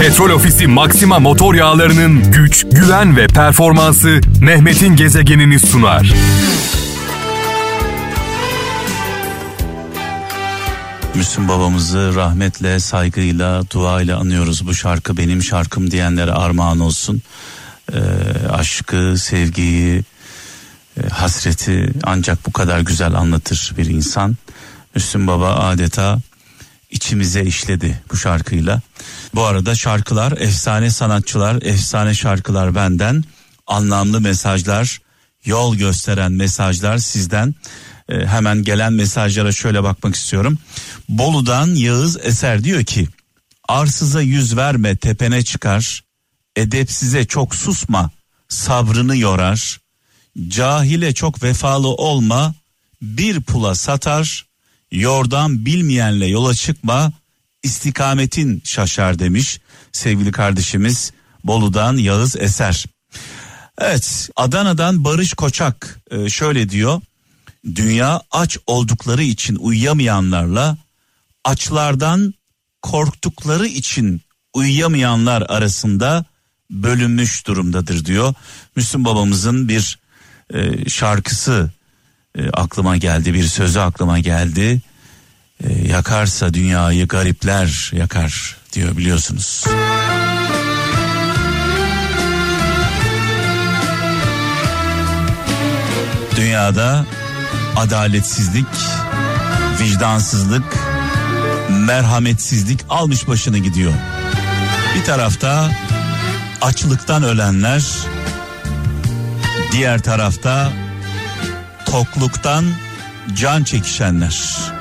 Petrol Ofisi Maxima motor yağlarının güç, güven ve performansı Mehmet'in gezegenini sunar. Müslüm babamızı rahmetle, saygıyla, duayla anıyoruz. Bu şarkı benim şarkım diyenlere armağan olsun. Ee, aşkı, sevgiyi, e, hasreti ancak bu kadar güzel anlatır bir insan. Müslüm baba adeta içimize işledi bu şarkıyla. Bu arada şarkılar, efsane sanatçılar, efsane şarkılar benden, anlamlı mesajlar, yol gösteren mesajlar sizden. Ee, hemen gelen mesajlara şöyle bakmak istiyorum. Bolu'dan Yağız Eser diyor ki, arsıza yüz verme tepene çıkar, edepsize çok susma, sabrını yorar, cahile çok vefalı olma, bir pula satar, yordan bilmeyenle yola çıkma, istikametin şaşar demiş sevgili kardeşimiz Bolu'dan Yağız Eser. Evet Adana'dan Barış Koçak e, şöyle diyor. Dünya aç oldukları için uyuyamayanlarla açlardan korktukları için uyuyamayanlar arasında bölünmüş durumdadır diyor. Müslüm babamızın bir e, şarkısı e, aklıma geldi bir sözü aklıma geldi. E, yakarsa dünyayı garipler yakar diyor biliyorsunuz. Dünyada adaletsizlik, vicdansızlık, merhametsizlik almış başını gidiyor. Bir tarafta açlıktan ölenler, diğer tarafta tokluktan can çekişenler.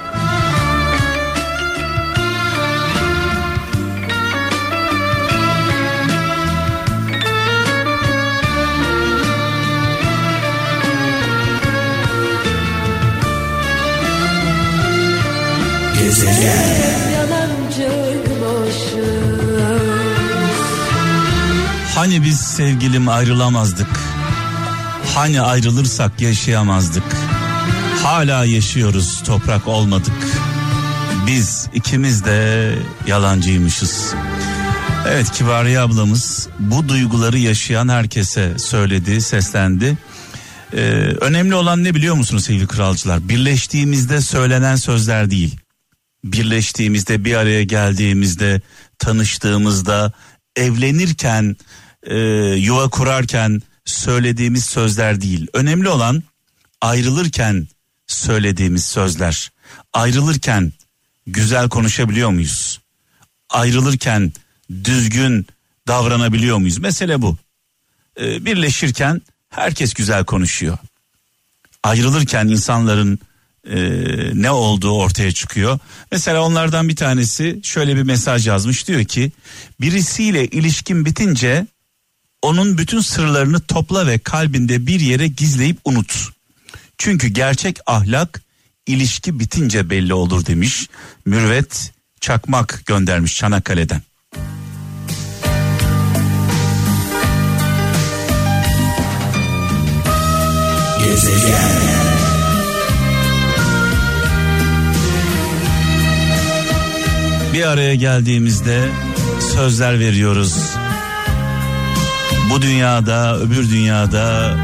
Hani biz sevgilim ayrılamazdık? Hani ayrılırsak yaşayamazdık? Hala yaşıyoruz toprak olmadık. Biz ikimiz de yalancıymışız. Evet Kibariye ablamız bu duyguları yaşayan herkese söyledi, seslendi. Ee, önemli olan ne biliyor musunuz sevgili kralcılar? Birleştiğimizde söylenen sözler değil. Birleştiğimizde bir araya geldiğimizde tanıştığımızda evlenirken e, yuva kurarken söylediğimiz sözler değil. Önemli olan ayrılırken söylediğimiz sözler. Ayrılırken güzel konuşabiliyor muyuz? Ayrılırken düzgün davranabiliyor muyuz? Mesele bu. Ee, birleşirken herkes güzel konuşuyor. Ayrılırken insanların e, ne olduğu ortaya çıkıyor. Mesela onlardan bir tanesi şöyle bir mesaj yazmış diyor ki birisiyle ilişkin bitince onun bütün sırlarını topla ve kalbinde bir yere gizleyip unut. Çünkü gerçek ahlak ilişki bitince belli olur demiş. Mürvet Çakmak göndermiş Çanakkale'den. Gezegen. Bir araya geldiğimizde sözler veriyoruz. Bu dünyada, öbür dünyada,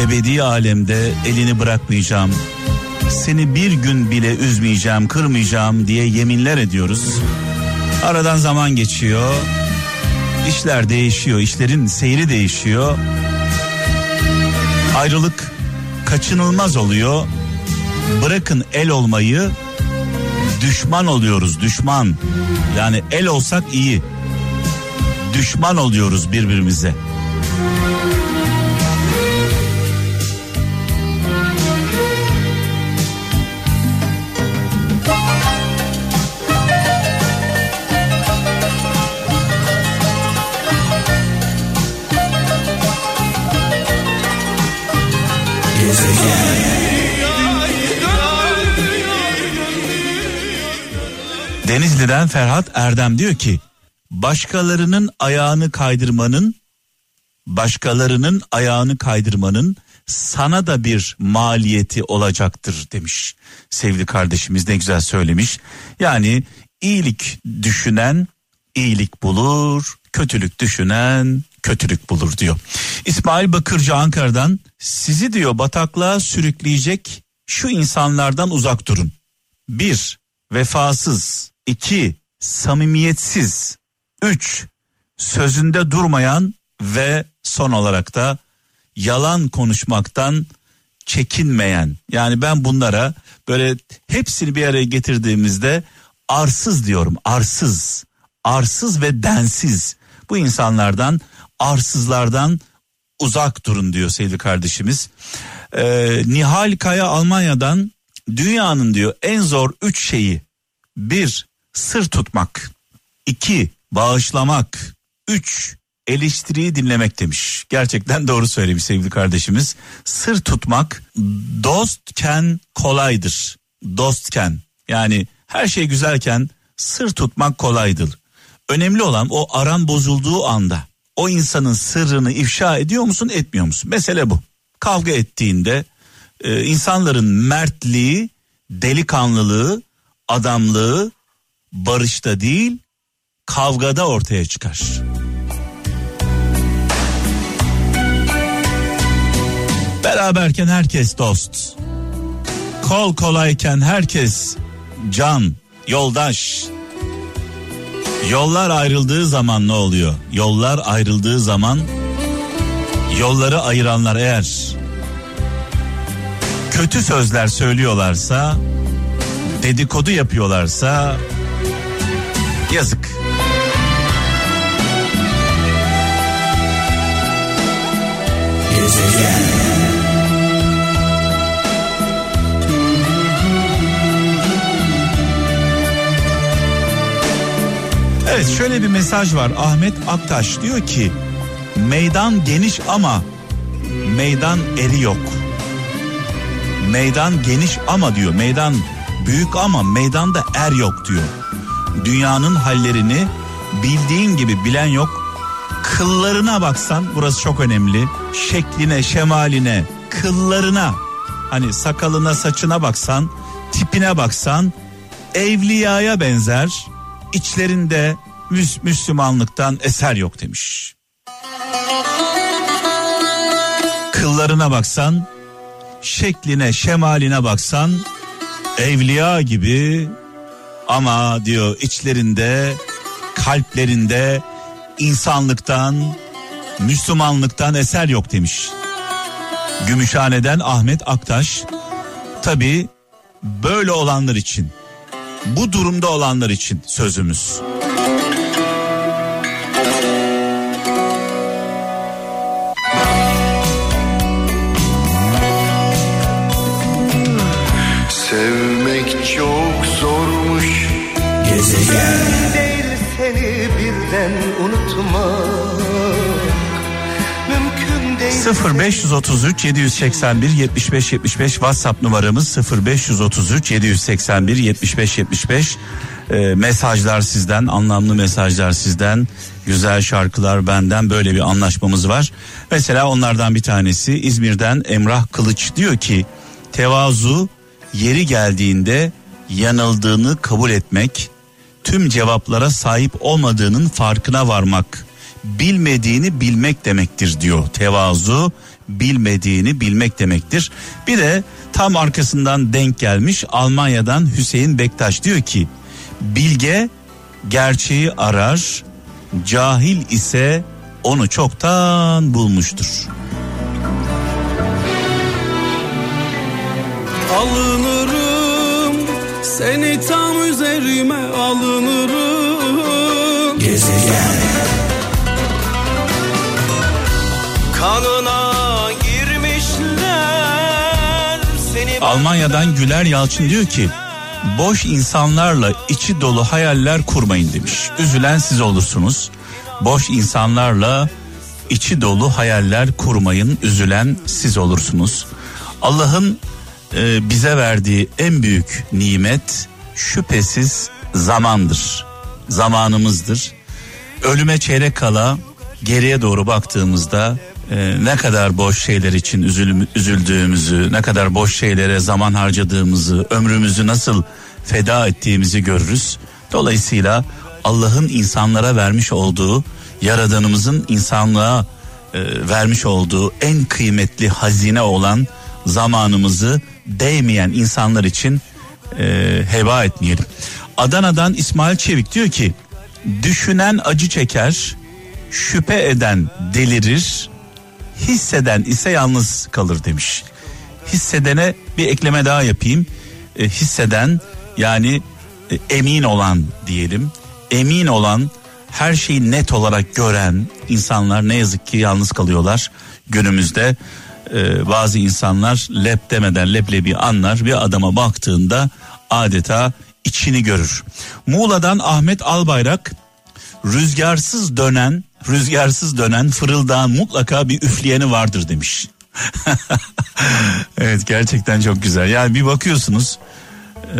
ebedi alemde elini bırakmayacağım. Seni bir gün bile üzmeyeceğim, kırmayacağım diye yeminler ediyoruz. Aradan zaman geçiyor. İşler değişiyor, işlerin seyri değişiyor. Ayrılık kaçınılmaz oluyor. Bırakın el olmayı, düşman oluyoruz, düşman. Yani el olsak iyi. Düşman oluyoruz birbirimize. Denizli'den Ferhat Erdem diyor ki başkalarının ayağını kaydırmanın başkalarının ayağını kaydırmanın sana da bir maliyeti olacaktır demiş. Sevgili kardeşimiz ne güzel söylemiş. Yani iyilik düşünen, iyilik bulur, kötülük düşünen kötülük bulur diyor. İsmail Bakırcı Ankara'dan sizi diyor bataklığa sürükleyecek şu insanlardan uzak durun. Bir, vefasız. İki samimiyetsiz. Üç, sözünde durmayan ve son olarak da yalan konuşmaktan çekinmeyen. Yani ben bunlara böyle hepsini bir araya getirdiğimizde arsız diyorum. Arsız. Arsız ve densiz. Bu insanlardan arsızlardan uzak durun diyor sevgili kardeşimiz. Ee, Nihal Kaya Almanya'dan dünyanın diyor en zor üç şeyi. Bir, sır tutmak. iki bağışlamak. Üç, eleştiriyi dinlemek demiş. Gerçekten doğru söylemiş sevgili kardeşimiz. Sır tutmak dostken kolaydır. Dostken yani her şey güzelken sır tutmak kolaydır. Önemli olan o aran bozulduğu anda o insanın sırrını ifşa ediyor musun etmiyor musun? Mesele bu. Kavga ettiğinde e, insanların mertliği, delikanlılığı, adamlığı barışta değil kavgada ortaya çıkar. Beraberken herkes dost. Kol kolayken herkes can, yoldaş. Yollar ayrıldığı zaman ne oluyor? Yollar ayrıldığı zaman yolları ayıranlar eğer kötü sözler söylüyorlarsa, dedikodu yapıyorlarsa yazık. Gezegen. Evet şöyle bir mesaj var Ahmet Aktaş diyor ki meydan geniş ama meydan eri yok. Meydan geniş ama diyor meydan büyük ama meydanda er yok diyor. Dünyanın hallerini bildiğin gibi bilen yok. Kıllarına baksan burası çok önemli. Şekline, şemaline, kıllarına hani sakalına, saçına baksan, tipine baksan evliyaya benzer içlerinde müs Müslümanlıktan eser yok demiş. Kıllarına baksan, şekline, şemaline baksan evliya gibi ama diyor içlerinde, kalplerinde insanlıktan, Müslümanlıktan eser yok demiş. Gümüşhane'den Ahmet Aktaş. Tabi böyle olanlar için bu durumda olanlar için sözümüz. 0533 781 75 75 WhatsApp numaramız 0533 781 75 75 e, mesajlar sizden anlamlı mesajlar sizden güzel şarkılar benden böyle bir anlaşmamız var. Mesela onlardan bir tanesi İzmir'den Emrah Kılıç diyor ki tevazu yeri geldiğinde yanıldığını kabul etmek tüm cevaplara sahip olmadığının farkına varmak bilmediğini bilmek demektir diyor. Tevazu bilmediğini bilmek demektir. Bir de tam arkasından denk gelmiş Almanya'dan Hüseyin Bektaş diyor ki bilge gerçeği arar cahil ise onu çoktan bulmuştur. Alınırım seni tam üzerime alınırım Gezegen Kanına girmişler seni Almanya'dan Güler Yalçın diyor ki boş insanlarla içi dolu hayaller kurmayın demiş. Üzülen siz olursunuz. Boş insanlarla içi dolu hayaller kurmayın. Üzülen siz olursunuz. Allah'ın e, bize verdiği en büyük nimet şüphesiz zamandır. Zamanımızdır. Ölüme çeyrek kala geriye doğru baktığımızda e, ne kadar boş şeyler için üzül, üzüldüğümüzü, ne kadar boş şeylere zaman harcadığımızı, ömrümüzü nasıl feda ettiğimizi görürüz. Dolayısıyla Allah'ın insanlara vermiş olduğu, yaradanımızın insanlığa e, vermiş olduğu en kıymetli hazine olan zamanımızı değmeyen insanlar için e, heba etmeyelim. Adana'dan İsmail Çevik diyor ki düşünen acı çeker, şüphe eden delirir, hisseden ise yalnız kalır demiş. Hissedene bir ekleme daha yapayım. E, hisseden yani e, emin olan diyelim. Emin olan her şeyi net olarak gören insanlar ne yazık ki yalnız kalıyorlar günümüzde. Ee, bazı insanlar lep demeden leblebi anlar bir adama baktığında adeta içini görür. Muğla'dan Ahmet Albayrak rüzgarsız dönen rüzgarsız dönen fırıldağın mutlaka bir üfleyeni vardır demiş. evet gerçekten çok güzel. Yani bir bakıyorsunuz e,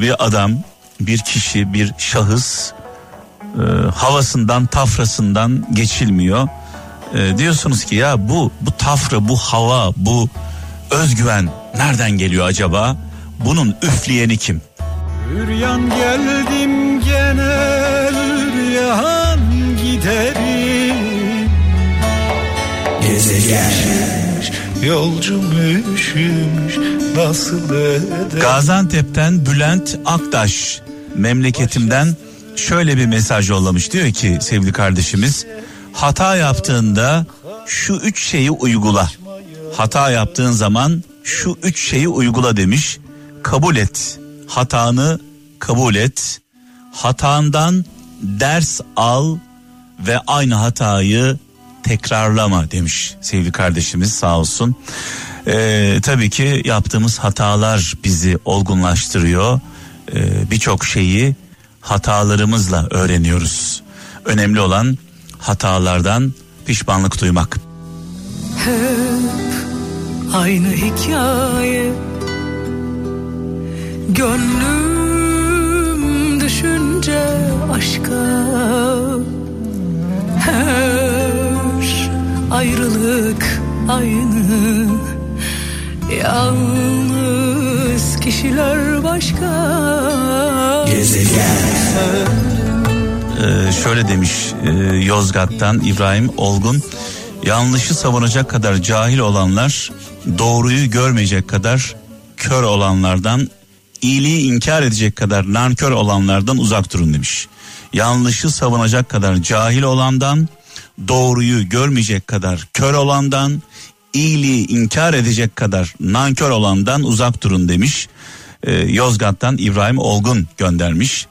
bir adam, bir kişi, bir şahıs e, havasından, tafrasından geçilmiyor. E, diyorsunuz ki ya bu bu tafra, bu hava, bu özgüven nereden geliyor acaba? Bunun üfleyeni kim? Üryan geldim Gezegen Yolcum üşümüş nasıl Gaziantep'ten Bülent Aktaş memleketimden şöyle bir mesaj yollamış. Diyor ki sevgili kardeşimiz hata yaptığında şu üç şeyi uygula. Hata yaptığın zaman şu üç şeyi uygula demiş. Kabul et. Hatanı kabul et. Hatandan ders al ve aynı hatayı tekrarlama demiş sevgili kardeşimiz sağ olsun. Ee, tabii ki yaptığımız hatalar bizi olgunlaştırıyor. Ee, Birçok şeyi hatalarımızla öğreniyoruz. Önemli olan hatalardan pişmanlık duymak. Hep aynı hikaye Gönlüm düşünce aşka ayrılık aynı. Yalnız kişiler başka. Ee, şöyle demiş e, Yozgat'tan İbrahim Olgun. Yanlışı savunacak kadar cahil olanlar doğruyu görmeyecek kadar kör olanlardan iyiliği inkar edecek kadar nankör olanlardan uzak durun demiş. Yanlışı savunacak kadar cahil olandan doğruyu görmeyecek kadar kör olandan iyiliği inkar edecek kadar nankör olandan uzak durun demiş. Ee, Yozgat'tan İbrahim Olgun göndermiş.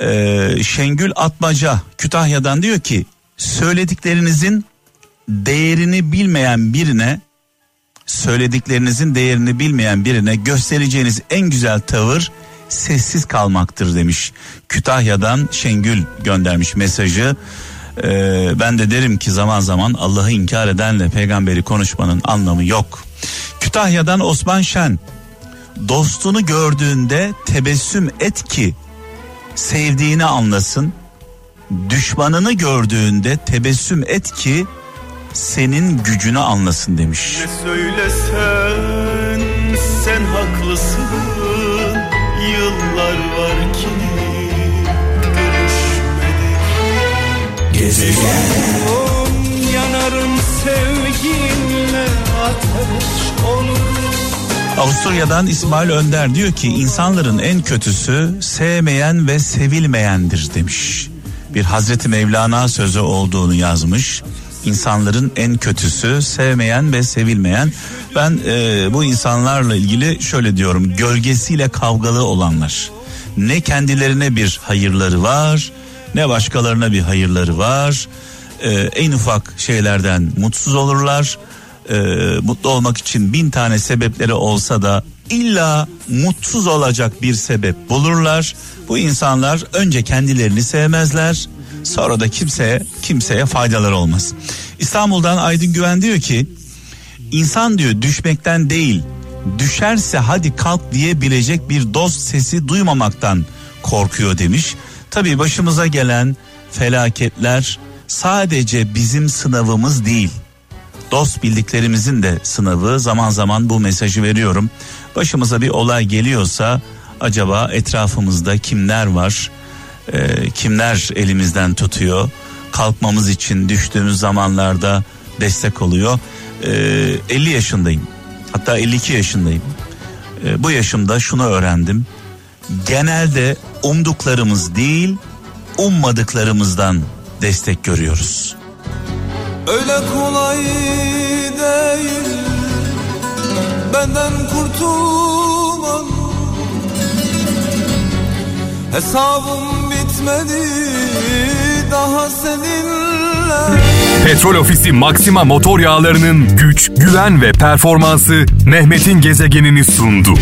Ee, Şengül Atmaca Kütahya'dan diyor ki söylediklerinizin değerini bilmeyen birine söylediklerinizin değerini bilmeyen birine göstereceğiniz en güzel tavır sessiz kalmaktır demiş. Kütahya'dan Şengül göndermiş mesajı. Ee, ben de derim ki zaman zaman Allah'ı inkar edenle peygamberi konuşmanın anlamı yok. Kütahya'dan Osman Şen dostunu gördüğünde tebessüm et ki sevdiğini anlasın. Düşmanını gördüğünde tebessüm et ki senin gücünü anlasın demiş. Ne söylesen sen haklısın görüşmedik Yanarım sevginle ateş olurum Avusturya'dan İsmail Önder diyor ki insanların en kötüsü sevmeyen ve sevilmeyendir demiş. Bir Hazreti Mevlana sözü olduğunu yazmış. İnsanların en kötüsü sevmeyen ve sevilmeyen. Ben e, bu insanlarla ilgili şöyle diyorum gölgesiyle kavgalı olanlar. Ne kendilerine bir hayırları var ne başkalarına bir hayırları var. E, en ufak şeylerden mutsuz olurlar e, mutlu olmak için bin tane sebepleri olsa da illa mutsuz olacak bir sebep bulurlar. Bu insanlar önce kendilerini sevmezler. Sonra da kimseye kimseye faydalar olmaz. İstanbul'dan Aydın Güven diyor ki insan diyor düşmekten değil düşerse hadi kalk diyebilecek bir dost sesi duymamaktan korkuyor demiş. Tabii başımıza gelen felaketler sadece bizim sınavımız değil dost bildiklerimizin de sınavı zaman zaman bu mesajı veriyorum. Başımıza bir olay geliyorsa acaba etrafımızda kimler var? e, kimler elimizden tutuyor kalkmamız için düştüğümüz zamanlarda destek oluyor. E, 50 yaşındayım hatta 52 yaşındayım. E, bu yaşımda şunu öğrendim. Genelde umduklarımız değil ummadıklarımızdan destek görüyoruz. Öyle kolay değil benden kurtulman Hesabım bitmedi daha seninle Petrol Ofisi Maxima motor yağlarının güç, güven ve performansı Mehmet'in gezegenini sundu.